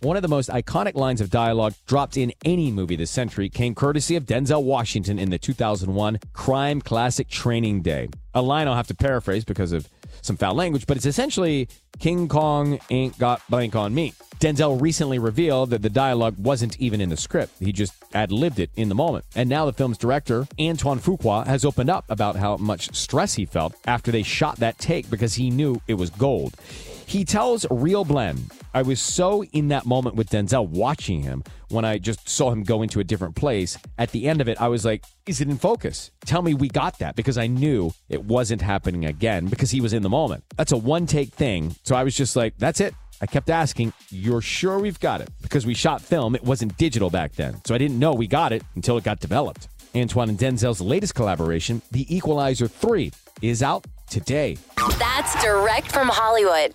One of the most iconic lines of dialogue dropped in any movie this century came courtesy of Denzel Washington in the 2001 crime classic Training Day. A line I'll have to paraphrase because of some foul language, but it's essentially King Kong ain't got blank on me. Denzel recently revealed that the dialogue wasn't even in the script. He just ad libbed it in the moment. And now the film's director, Antoine Fuqua, has opened up about how much stress he felt after they shot that take because he knew it was gold. He tells ReelBlend, I was so in that moment with Denzel watching him when I just saw him go into a different place. At the end of it, I was like, is it in focus? Tell me we got that because I knew it wasn't happening again because he was in the moment. That's a one take thing. So I was just like, that's it. I kept asking, You're sure we've got it? Because we shot film, it wasn't digital back then. So I didn't know we got it until it got developed. Antoine and Denzel's latest collaboration, The Equalizer 3, is out today. That's direct from Hollywood.